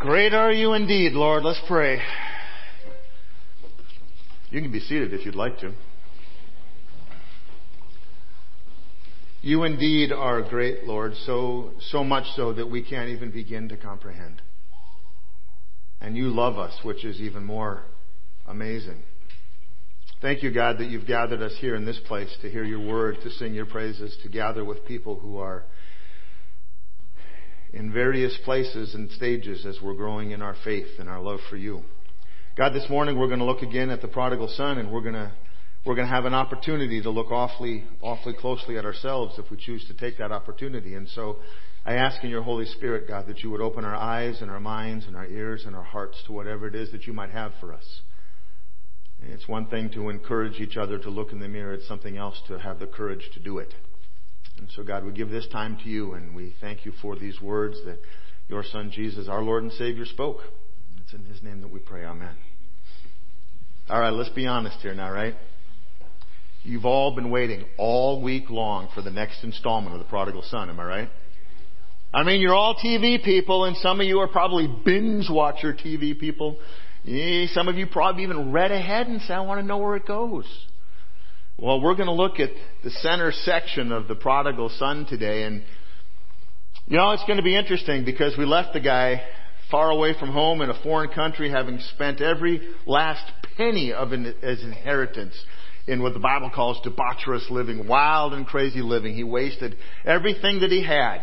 Great are you indeed, Lord. Let's pray. You can be seated if you'd like to. You indeed are great, Lord, so, so much so that we can't even begin to comprehend. And you love us, which is even more amazing. Thank you, God, that you've gathered us here in this place to hear your word, to sing your praises, to gather with people who are in various places and stages as we're growing in our faith and our love for you. God, this morning we're going to look again at the prodigal son and we're going to we're going to have an opportunity to look awfully, awfully closely at ourselves if we choose to take that opportunity. And so I ask in your Holy Spirit, God, that you would open our eyes and our minds and our ears and our hearts to whatever it is that you might have for us. It's one thing to encourage each other to look in the mirror. It's something else to have the courage to do it. And so, God, we give this time to you, and we thank you for these words that your Son Jesus, our Lord and Savior, spoke. It's in His name that we pray. Amen. All right, let's be honest here now, right? You've all been waiting all week long for the next installment of The Prodigal Son, am I right? I mean, you're all TV people, and some of you are probably binge watcher TV people. Eh, some of you probably even read ahead and say, I want to know where it goes. Well, we're going to look at the center section of the prodigal son today, and you know, it's going to be interesting because we left the guy far away from home in a foreign country having spent every last penny of his inheritance in what the Bible calls debaucherous living, wild and crazy living. He wasted everything that he had.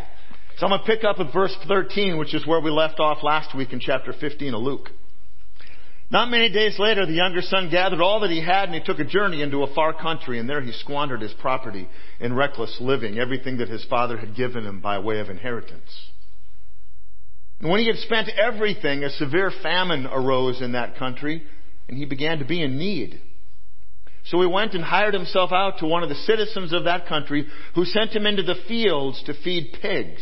So I'm going to pick up at verse 13, which is where we left off last week in chapter 15 of Luke. Not many days later, the younger son gathered all that he had and he took a journey into a far country and there he squandered his property in reckless living, everything that his father had given him by way of inheritance. And when he had spent everything, a severe famine arose in that country and he began to be in need. So he went and hired himself out to one of the citizens of that country who sent him into the fields to feed pigs.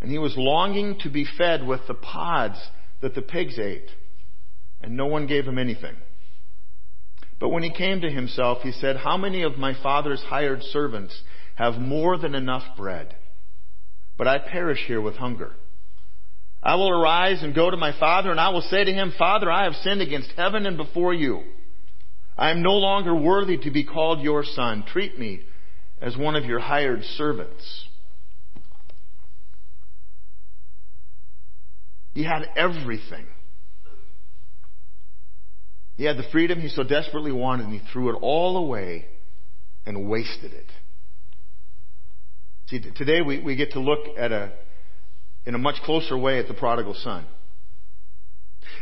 And he was longing to be fed with the pods that the pigs ate, and no one gave him anything. But when he came to himself, he said, How many of my father's hired servants have more than enough bread? But I perish here with hunger. I will arise and go to my father, and I will say to him, Father, I have sinned against heaven and before you. I am no longer worthy to be called your son. Treat me as one of your hired servants. He had everything. He had the freedom he so desperately wanted, and he threw it all away and wasted it. See, today we, we get to look at a, in a much closer way at the prodigal son.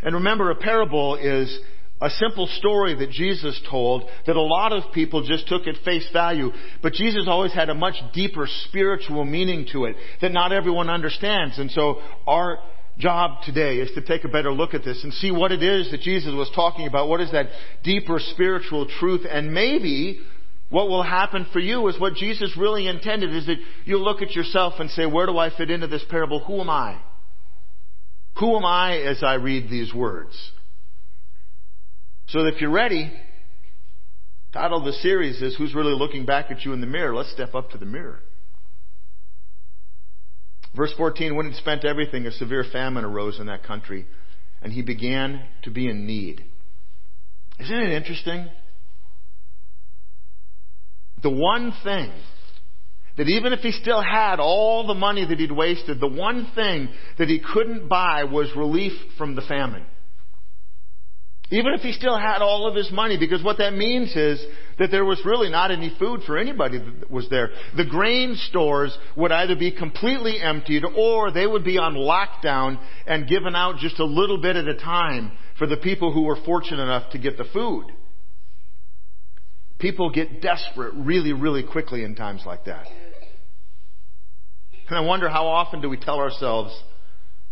And remember, a parable is a simple story that Jesus told that a lot of people just took at face value. But Jesus always had a much deeper spiritual meaning to it that not everyone understands. And so our job today is to take a better look at this and see what it is that Jesus was talking about. What is that deeper spiritual truth? And maybe what will happen for you is what Jesus really intended is that you'll look at yourself and say, where do I fit into this parable? Who am I? Who am I as I read these words? So if you're ready, title of the series is Who's Really Looking Back at You in the Mirror? Let's step up to the mirror. Verse 14, when he'd spent everything, a severe famine arose in that country, and he began to be in need. Isn't it interesting? The one thing that even if he still had all the money that he'd wasted, the one thing that he couldn't buy was relief from the famine. Even if he still had all of his money, because what that means is that there was really not any food for anybody that was there. The grain stores would either be completely emptied or they would be on lockdown and given out just a little bit at a time for the people who were fortunate enough to get the food. People get desperate really, really quickly in times like that. And I wonder how often do we tell ourselves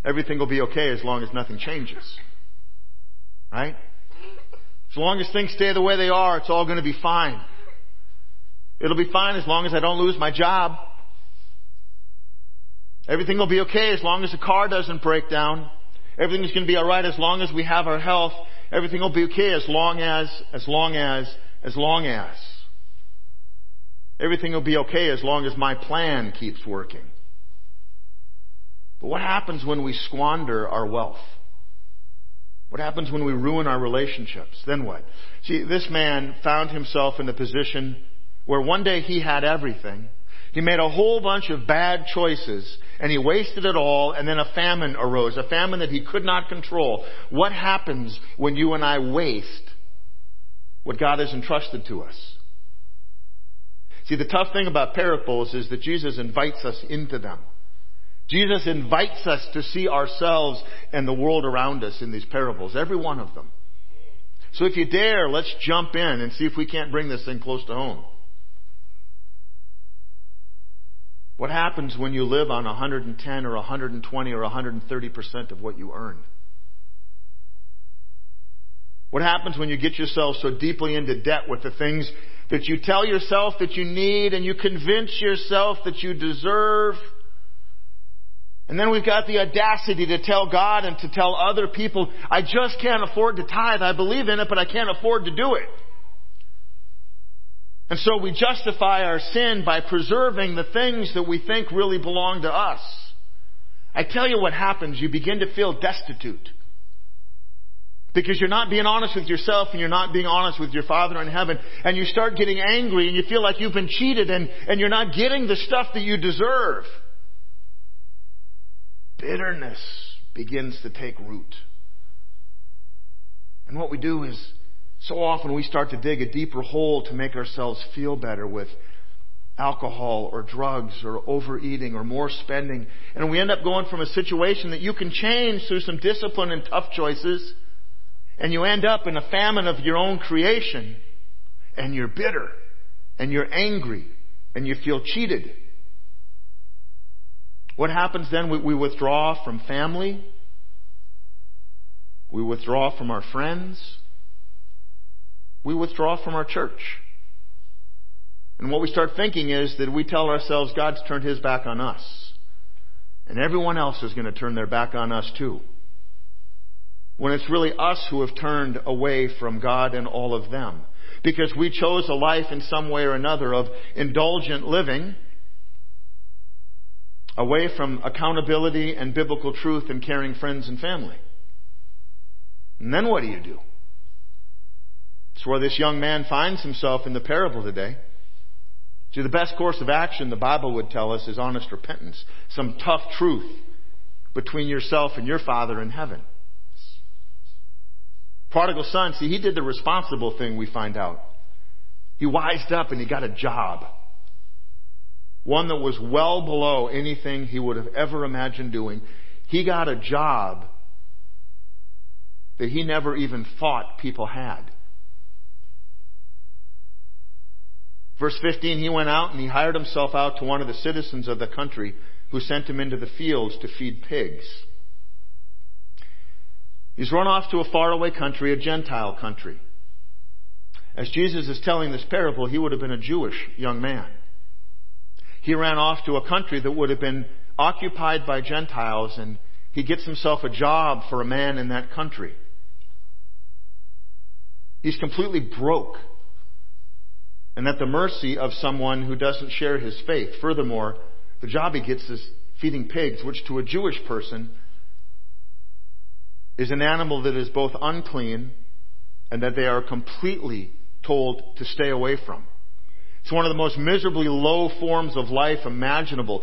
everything will be okay as long as nothing changes? Right? As long as things stay the way they are, it's all going to be fine. It'll be fine as long as I don't lose my job. Everything will be okay as long as the car doesn't break down. Everything's going to be alright as long as we have our health. Everything will be okay as long as, as long as, as long as. Everything will be okay as long as my plan keeps working. But what happens when we squander our wealth? What happens when we ruin our relationships? Then what? See, this man found himself in a position where one day he had everything. He made a whole bunch of bad choices and he wasted it all and then a famine arose, a famine that he could not control. What happens when you and I waste what God has entrusted to us? See, the tough thing about parables is that Jesus invites us into them. Jesus invites us to see ourselves and the world around us in these parables, every one of them. So if you dare, let's jump in and see if we can't bring this thing close to home. What happens when you live on 110 or 120 or 130% of what you earn? What happens when you get yourself so deeply into debt with the things that you tell yourself that you need and you convince yourself that you deserve? And then we've got the audacity to tell God and to tell other people, I just can't afford to tithe. I believe in it, but I can't afford to do it. And so we justify our sin by preserving the things that we think really belong to us. I tell you what happens. You begin to feel destitute. Because you're not being honest with yourself and you're not being honest with your Father in heaven. And you start getting angry and you feel like you've been cheated and, and you're not getting the stuff that you deserve bitterness begins to take root. And what we do is so often we start to dig a deeper hole to make ourselves feel better with alcohol or drugs or overeating or more spending. And we end up going from a situation that you can change through some discipline and tough choices. And you end up in a famine of your own creation. And you're bitter. And you're angry. And you feel cheated. What happens then? We, we withdraw from family. We withdraw from our friends. We withdraw from our church. And what we start thinking is that we tell ourselves God's turned his back on us. And everyone else is going to turn their back on us too. When it's really us who have turned away from God and all of them. Because we chose a life in some way or another of indulgent living away from accountability and biblical truth and caring friends and family. And then what do you do? It's where this young man finds himself in the parable today. See, the best course of action, the Bible would tell us, is honest repentance. Some tough truth between yourself and your Father in heaven. Prodigal son, see, he did the responsible thing, we find out. He wised up and he got a job one that was well below anything he would have ever imagined doing. He got a job that he never even thought people had. Verse 15, he went out and he hired himself out to one of the citizens of the country who sent him into the fields to feed pigs. He's run off to a faraway country, a Gentile country. As Jesus is telling this parable, he would have been a Jewish young man he ran off to a country that would have been occupied by Gentiles and he gets himself a job for a man in that country. He's completely broke and at the mercy of someone who doesn't share his faith. Furthermore, the job he gets is feeding pigs, which to a Jewish person is an animal that is both unclean and that they are completely told to stay away from. It's one of the most miserably low forms of life imaginable.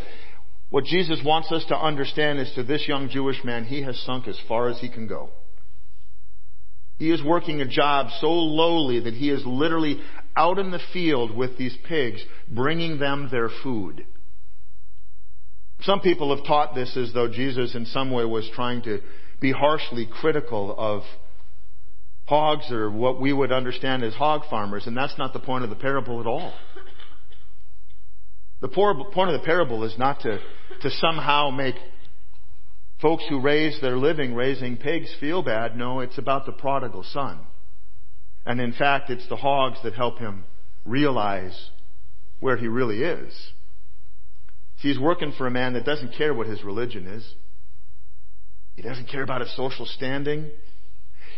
What Jesus wants us to understand is to this young Jewish man, he has sunk as far as he can go. He is working a job so lowly that he is literally out in the field with these pigs, bringing them their food. Some people have taught this as though Jesus in some way was trying to be harshly critical of hogs or what we would understand as hog farmers, and that's not the point of the parable at all. The point of the parable is not to, to somehow make folks who raise their living raising pigs feel bad. No, it's about the prodigal son. And in fact, it's the hogs that help him realize where he really is. See, he's working for a man that doesn't care what his religion is. He doesn't care about his social standing.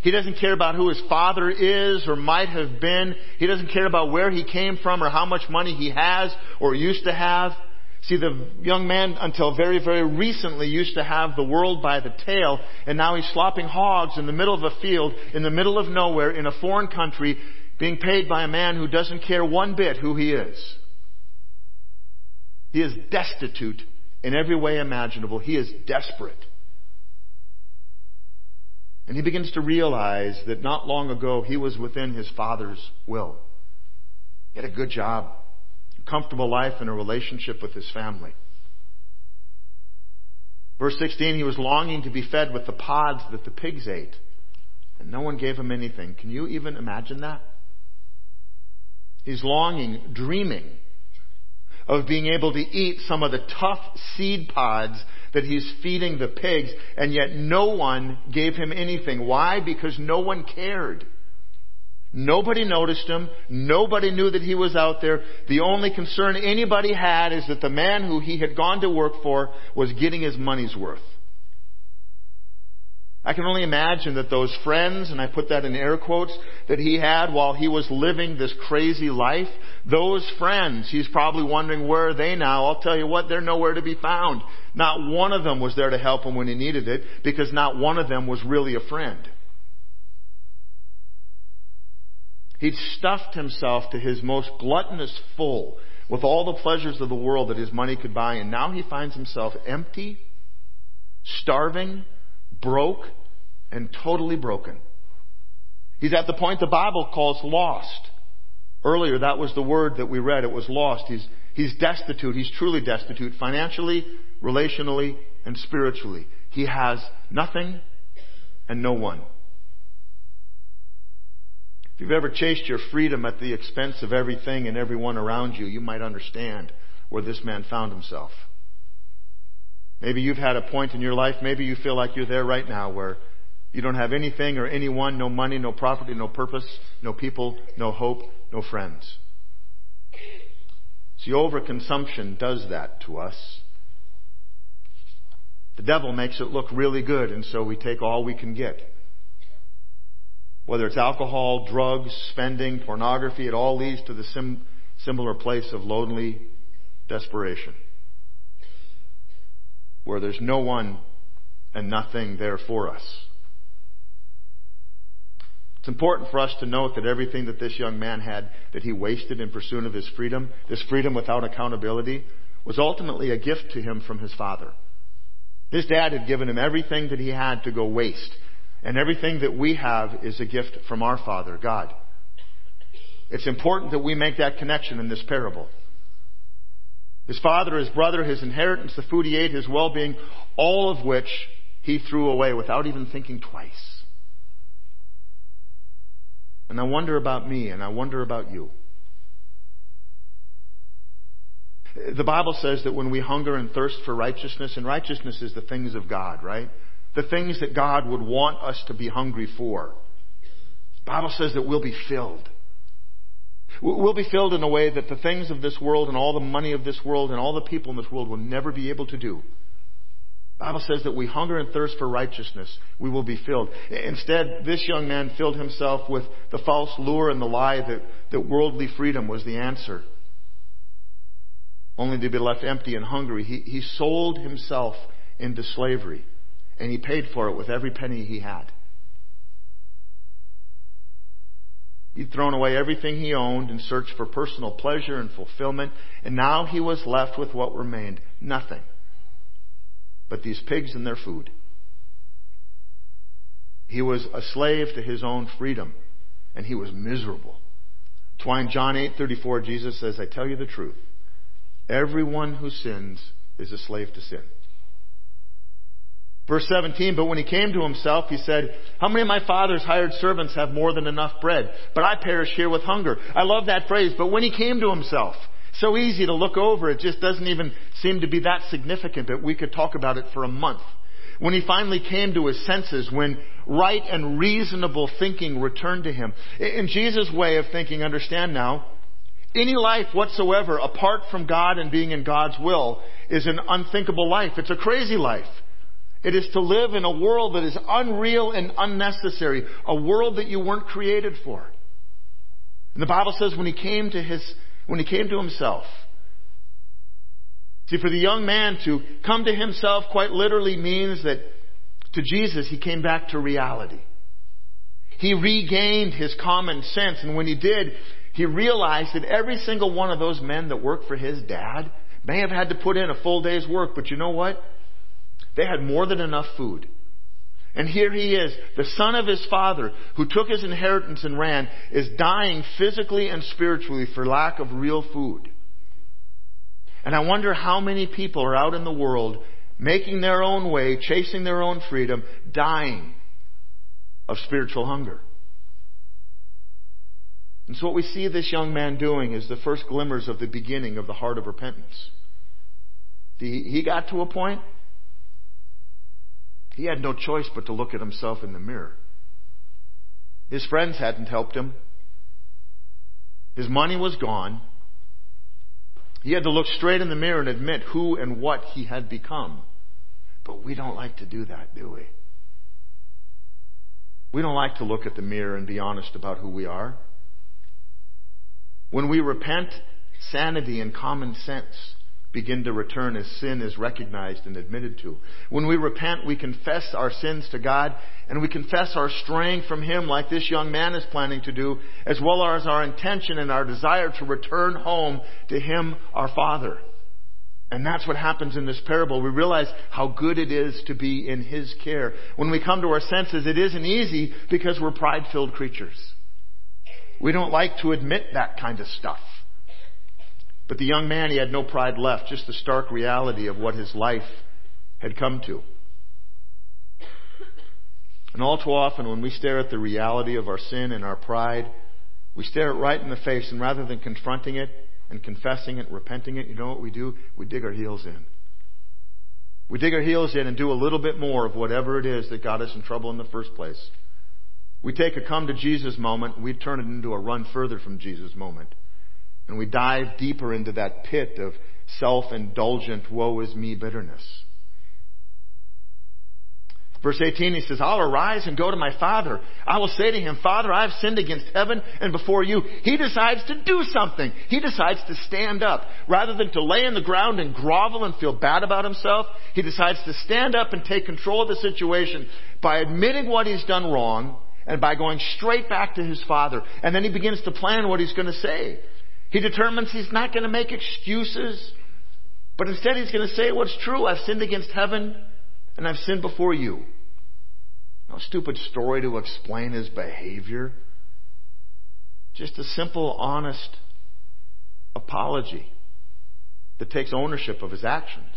He doesn't care about who his father is or might have been. He doesn't care about where he came from or how much money he has or used to have. See, the young man until very, very recently used to have the world by the tail, and now he's slopping hogs in the middle of a field, in the middle of nowhere, in a foreign country, being paid by a man who doesn't care one bit who he is. He is destitute in every way imaginable. He is desperate. And he begins to realize that not long ago he was within his father's will. He had a good job, a comfortable life, and a relationship with his family. Verse 16, he was longing to be fed with the pods that the pigs ate, and no one gave him anything. Can you even imagine that? He's longing, dreaming of being able to eat some of the tough seed pods that he's feeding the pigs, and yet no one gave him anything. Why? Because no one cared. Nobody noticed him. Nobody knew that he was out there. The only concern anybody had is that the man who he had gone to work for was getting his money's worth. I can only imagine that those friends, and I put that in air quotes, that he had while he was living this crazy life, those friends, he's probably wondering where are they now? I'll tell you what, they're nowhere to be found. Not one of them was there to help him when he needed it because not one of them was really a friend. He'd stuffed himself to his most gluttonous full with all the pleasures of the world that his money could buy, and now he finds himself empty, starving, broke, and totally broken. He's at the point the Bible calls lost. Earlier, that was the word that we read. It was lost. He's, he's destitute. He's truly destitute financially, relationally, and spiritually. He has nothing and no one. If you've ever chased your freedom at the expense of everything and everyone around you, you might understand where this man found himself. Maybe you've had a point in your life, maybe you feel like you're there right now where you don't have anything or anyone, no money, no property, no purpose, no people, no hope, no friends. See, overconsumption does that to us. The devil makes it look really good, and so we take all we can get. Whether it's alcohol, drugs, spending, pornography, it all leads to the sim- similar place of lonely desperation where there's no one and nothing there for us. It's important for us to note that everything that this young man had that he wasted in pursuit of his freedom, this freedom without accountability, was ultimately a gift to him from his father. His dad had given him everything that he had to go waste. And everything that we have is a gift from our Father, God. It's important that we make that connection in this parable. His father, his brother, his inheritance, the food he ate, his well-being, all of which he threw away without even thinking twice. And I wonder about me and I wonder about you. The Bible says that when we hunger and thirst for righteousness, and righteousness is the things of God, right? The things that God would want us to be hungry for. The Bible says that we'll be filled. We'll be filled in a way that the things of this world and all the money of this world and all the people in this world will never be able to do. The Bible says that we hunger and thirst for righteousness, we will be filled. Instead, this young man filled himself with the false lure and the lie that, that worldly freedom was the answer. Only to be left empty and hungry. He, he sold himself into slavery, and he paid for it with every penny he had. He'd thrown away everything he owned in search for personal pleasure and fulfillment, and now he was left with what remained nothing but these pigs and their food. He was a slave to his own freedom, and he was miserable. In John 8:34 Jesus says, "I tell you the truth. Everyone who sins is a slave to sin." Verse 17, but when he came to himself, he said, How many of my father's hired servants have more than enough bread? But I perish here with hunger. I love that phrase, but when he came to himself, so easy to look over, it just doesn't even seem to be that significant, but we could talk about it for a month. When he finally came to his senses, when right and reasonable thinking returned to him. In Jesus' way of thinking, understand now, any life whatsoever apart from God and being in God's will is an unthinkable life. It's a crazy life. It is to live in a world that is unreal and unnecessary, a world that you weren't created for. And the Bible says when he came to his, when he came to himself, See, for the young man to come to himself quite literally means that to Jesus, he came back to reality. He regained his common sense, and when he did, he realized that every single one of those men that worked for his dad may have had to put in a full day's work, but you know what? They had more than enough food. And here he is, the son of his father, who took his inheritance and ran, is dying physically and spiritually for lack of real food. And I wonder how many people are out in the world making their own way, chasing their own freedom, dying of spiritual hunger. And so what we see this young man doing is the first glimmers of the beginning of the heart of repentance. He got to a point, he had no choice but to look at himself in the mirror. His friends hadn't helped him. His money was gone. He had to look straight in the mirror and admit who and what he had become. But we don't like to do that, do we? We don't like to look at the mirror and be honest about who we are. When we repent, sanity and common sense begin to return as sin is recognized and admitted to. When we repent, we confess our sins to God and we confess our straying from Him like this young man is planning to do, as well as our intention and our desire to return home to Him, our Father. And that's what happens in this parable. We realize how good it is to be in His care. When we come to our senses, it isn't easy because we're pride filled creatures. We don't like to admit that kind of stuff. But the young man, he had no pride left, just the stark reality of what his life had come to. And all too often, when we stare at the reality of our sin and our pride, we stare it right in the face, and rather than confronting it, and confessing it, repenting it, you know what we do? We dig our heels in. We dig our heels in and do a little bit more of whatever it is that got us in trouble in the first place. We take a come to Jesus moment, we turn it into a run further from Jesus moment. And we dive deeper into that pit of self-indulgent, woe is me bitterness. Verse 18, he says, I'll arise and go to my father. I will say to him, Father, I have sinned against heaven and before you. He decides to do something. He decides to stand up. Rather than to lay in the ground and grovel and feel bad about himself, he decides to stand up and take control of the situation by admitting what he's done wrong and by going straight back to his father. And then he begins to plan what he's going to say. He determines he's not going to make excuses, but instead he's going to say what's true. I've sinned against heaven and I've sinned before you. No stupid story to explain his behavior. Just a simple, honest apology that takes ownership of his actions.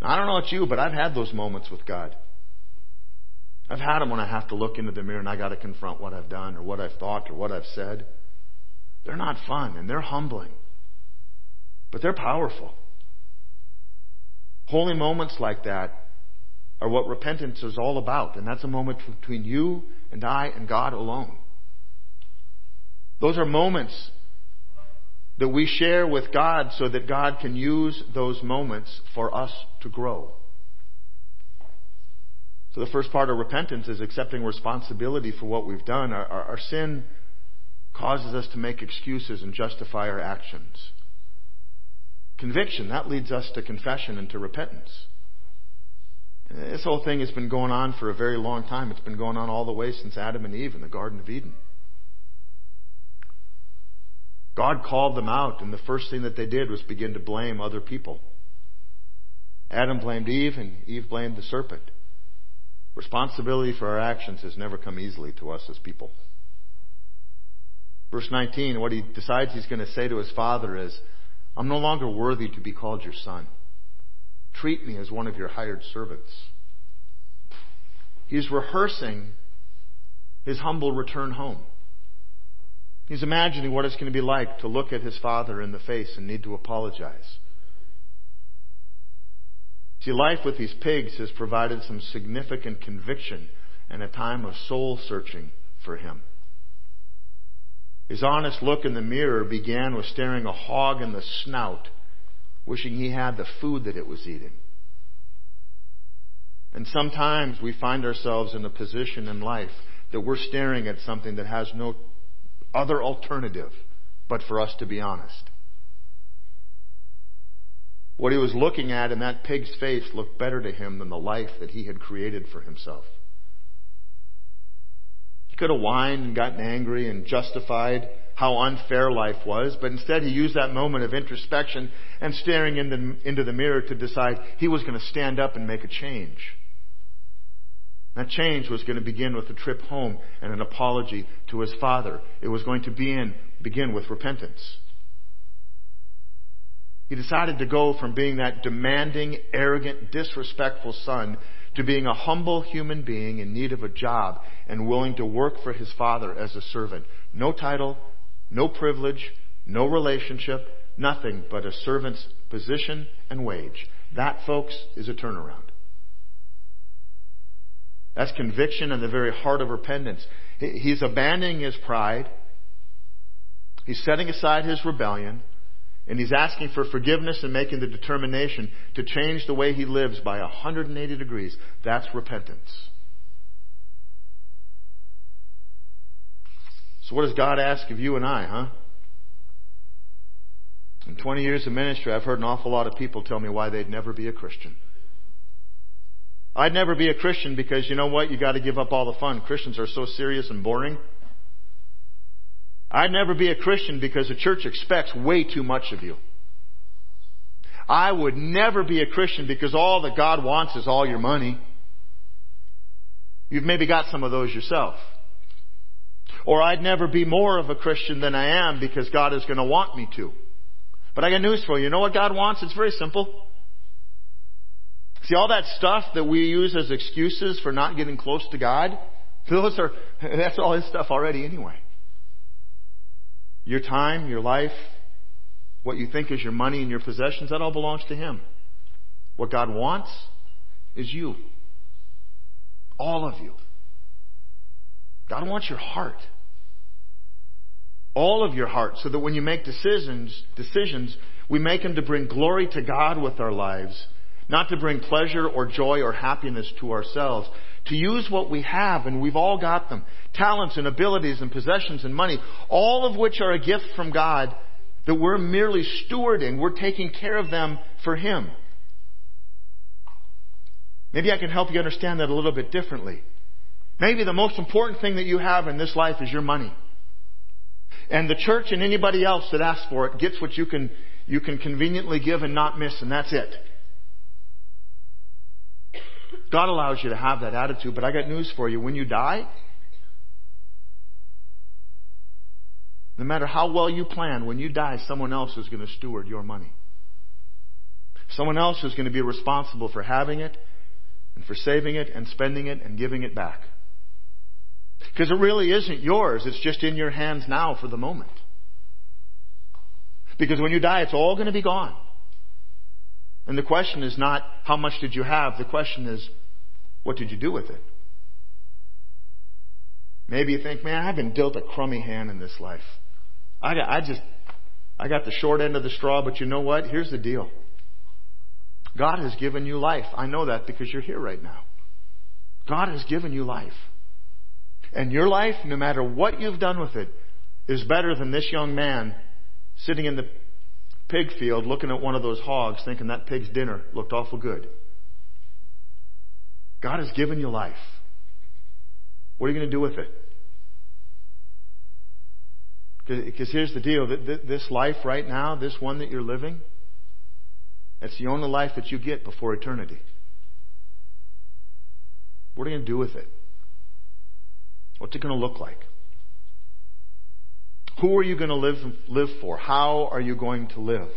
Now, I don't know about you, but I've had those moments with God. I've had them when I have to look into the mirror and I got to confront what I've done or what I've thought or what I've said. They're not fun and they're humbling, but they're powerful. Holy moments like that are what repentance is all about. And that's a moment between you and I and God alone. Those are moments that we share with God so that God can use those moments for us to grow. So the first part of repentance is accepting responsibility for what we've done. Our, our, our sin causes us to make excuses and justify our actions. Conviction, that leads us to confession and to repentance. This whole thing has been going on for a very long time. It's been going on all the way since Adam and Eve in the Garden of Eden. God called them out, and the first thing that they did was begin to blame other people. Adam blamed Eve, and Eve blamed the serpent. Responsibility for our actions has never come easily to us as people. Verse 19, what he decides he's going to say to his father is, I'm no longer worthy to be called your son. Treat me as one of your hired servants. He's rehearsing his humble return home. He's imagining what it's going to be like to look at his father in the face and need to apologize. See, life with these pigs has provided some significant conviction and a time of soul searching for him. His honest look in the mirror began with staring a hog in the snout wishing he had the food that it was eating. And sometimes we find ourselves in a position in life that we're staring at something that has no other alternative but for us to be honest. What he was looking at in that pig's face looked better to him than the life that he had created for himself. Could have whined and gotten angry and justified how unfair life was, but instead he used that moment of introspection and staring into, into the mirror to decide he was going to stand up and make a change. That change was going to begin with a trip home and an apology to his father. It was going to begin, begin with repentance. He decided to go from being that demanding, arrogant, disrespectful son to being a humble human being in need of a job and willing to work for his father as a servant. No title, no privilege, no relationship, nothing but a servant's position and wage. That, folks, is a turnaround. That's conviction in the very heart of repentance. He's abandoning his pride. He's setting aside his rebellion. And he's asking for forgiveness and making the determination to change the way he lives by 180 degrees. That's repentance. So, what does God ask of you and I, huh? In 20 years of ministry, I've heard an awful lot of people tell me why they'd never be a Christian. I'd never be a Christian because you know what? You got to give up all the fun. Christians are so serious and boring. I'd never be a Christian because the church expects way too much of you. I would never be a Christian because all that God wants is all your money. You've maybe got some of those yourself. Or I'd never be more of a Christian than I am because God is going to want me to. But I got news for you. You know what God wants? It's very simple. See, all that stuff that we use as excuses for not getting close to God, those are, that's all His stuff already anyway. Your time, your life, what you think is your money and your possessions, that all belongs to Him. What God wants is you. All of you. God wants your heart. All of your heart, so that when you make decisions, decisions, we make them to bring glory to God with our lives, not to bring pleasure or joy or happiness to ourselves to use what we have, and we've all got them talents and abilities and possessions and money, all of which are a gift from God that we're merely stewarding. We're taking care of them for Him. Maybe I can help you understand that a little bit differently. Maybe the most important thing that you have in this life is your money. And the church and anybody else that asks for it gets what you can, you can conveniently give and not miss, and that's it. God allows you to have that attitude, but I got news for you. When you die, no matter how well you plan, when you die, someone else is going to steward your money. Someone else is going to be responsible for having it and for saving it and spending it and giving it back. Because it really isn't yours, it's just in your hands now for the moment. Because when you die, it's all going to be gone. And the question is not how much did you have, the question is what did you do with it? Maybe you think, man, I've been dealt a crummy hand in this life. I, got, I just, I got the short end of the straw, but you know what? Here's the deal. God has given you life. I know that because you're here right now. God has given you life. And your life, no matter what you've done with it, is better than this young man sitting in the pig field looking at one of those hogs thinking that pig's dinner looked awful good. God has given you life. What are you going to do with it? Because here's the deal this life right now, this one that you're living, that's the only life that you get before eternity. What are you going to do with it? What's it going to look like? Who are you going to live, live for? How are you going to live?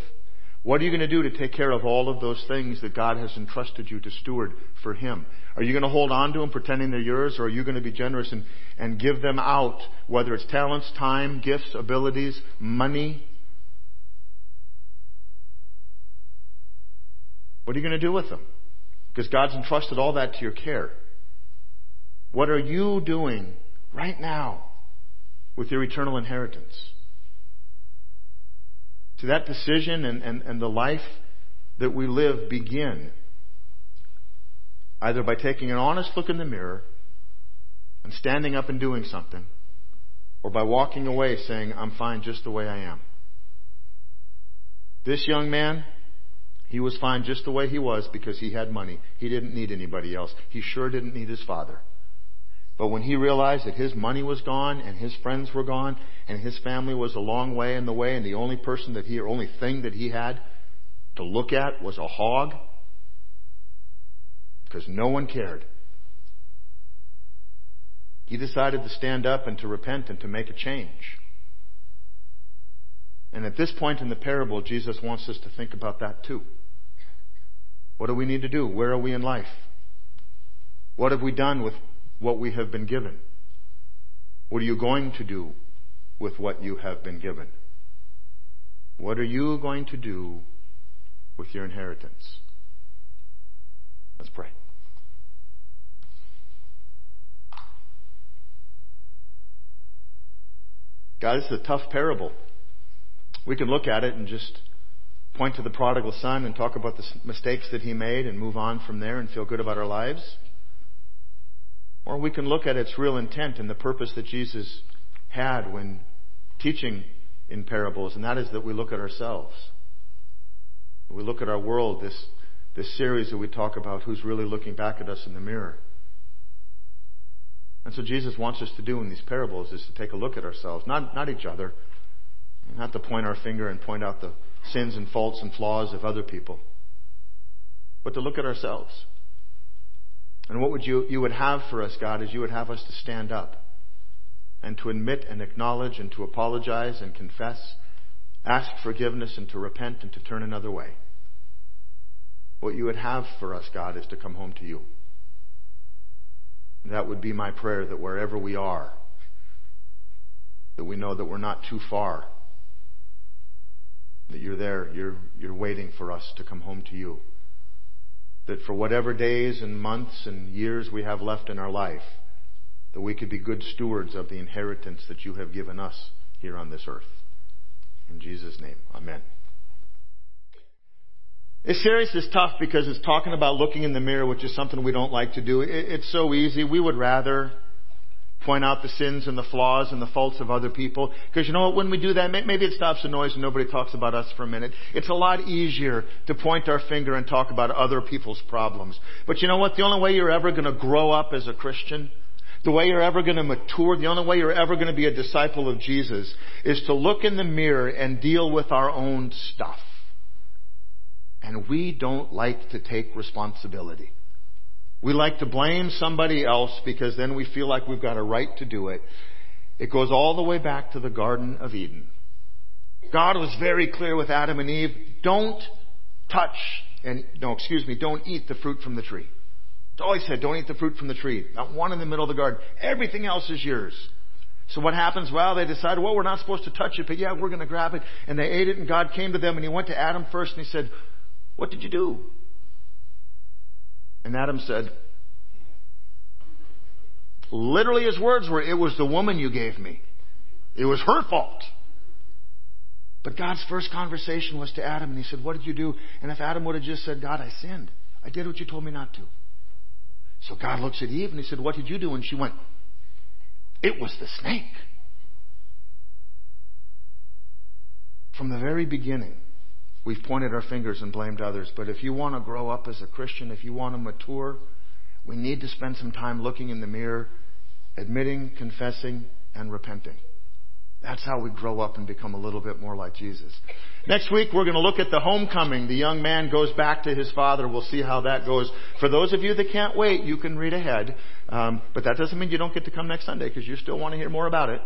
What are you going to do to take care of all of those things that God has entrusted you to steward for Him? Are you going to hold on to them pretending they're yours, or are you going to be generous and, and give them out, whether it's talents, time, gifts, abilities, money? What are you going to do with them? Because God's entrusted all that to your care. What are you doing right now with your eternal inheritance? To that decision and, and, and the life that we live begin either by taking an honest look in the mirror and standing up and doing something, or by walking away saying, I'm fine just the way I am. This young man, He was fine just the way he was because he had money. He didn't need anybody else. He sure didn't need his father. But when he realized that his money was gone and his friends were gone and his family was a long way in the way and the only person that he, or only thing that he had to look at was a hog, because no one cared. He decided to stand up and to repent and to make a change. And at this point in the parable, Jesus wants us to think about that too. What do we need to do? Where are we in life? What have we done with what we have been given? What are you going to do with what you have been given? What are you going to do with your inheritance? Let's pray. God, this is a tough parable. We can look at it and just point to the prodigal son and talk about the mistakes that he made and move on from there and feel good about our lives. Or we can look at its real intent and the purpose that Jesus had when teaching in parables, and that is that we look at ourselves. We look at our world, this, this series that we talk about, who's really looking back at us in the mirror. And so Jesus wants us to do in these parables is to take a look at ourselves, not, not each other, not to point our finger and point out the sins and faults and flaws of other people, but to look at ourselves. And what would you, you would have for us, God, is you would have us to stand up and to admit and acknowledge and to apologize and confess, ask forgiveness and to repent and to turn another way. What you would have for us, God, is to come home to you. That would be my prayer that wherever we are, that we know that we're not too far, that you're there, you're, you're waiting for us to come home to you. That for whatever days and months and years we have left in our life, that we could be good stewards of the inheritance that you have given us here on this earth. In Jesus' name, amen. This series is tough because it's talking about looking in the mirror, which is something we don't like to do. It's so easy. We would rather point out the sins and the flaws and the faults of other people. Because you know what? When we do that, maybe it stops the noise and nobody talks about us for a minute. It's a lot easier to point our finger and talk about other people's problems. But you know what? The only way you're ever going to grow up as a Christian, the way you're ever going to mature, the only way you're ever going to be a disciple of Jesus is to look in the mirror and deal with our own stuff. And we don't like to take responsibility. We like to blame somebody else because then we feel like we've got a right to do it. It goes all the way back to the Garden of Eden. God was very clear with Adam and Eve, don't touch and, no, excuse me, don't eat the fruit from the tree. All he said, don't eat the fruit from the tree. Not one in the middle of the garden. Everything else is yours. So what happens? Well, they decided, well, we're not supposed to touch it, but yeah, we're going to grab it. And they ate it, and God came to them, and he went to Adam first, and he said, what did you do? And Adam said, literally his words were, It was the woman you gave me. It was her fault. But God's first conversation was to Adam, and he said, What did you do? And if Adam would have just said, God, I sinned. I did what you told me not to. So God looks at Eve and he said, What did you do? And she went, It was the snake. From the very beginning, We've pointed our fingers and blamed others. But if you want to grow up as a Christian, if you want to mature, we need to spend some time looking in the mirror, admitting, confessing, and repenting. That's how we grow up and become a little bit more like Jesus. Next week, we're going to look at the homecoming. The young man goes back to his father. We'll see how that goes. For those of you that can't wait, you can read ahead. Um, but that doesn't mean you don't get to come next Sunday because you still want to hear more about it.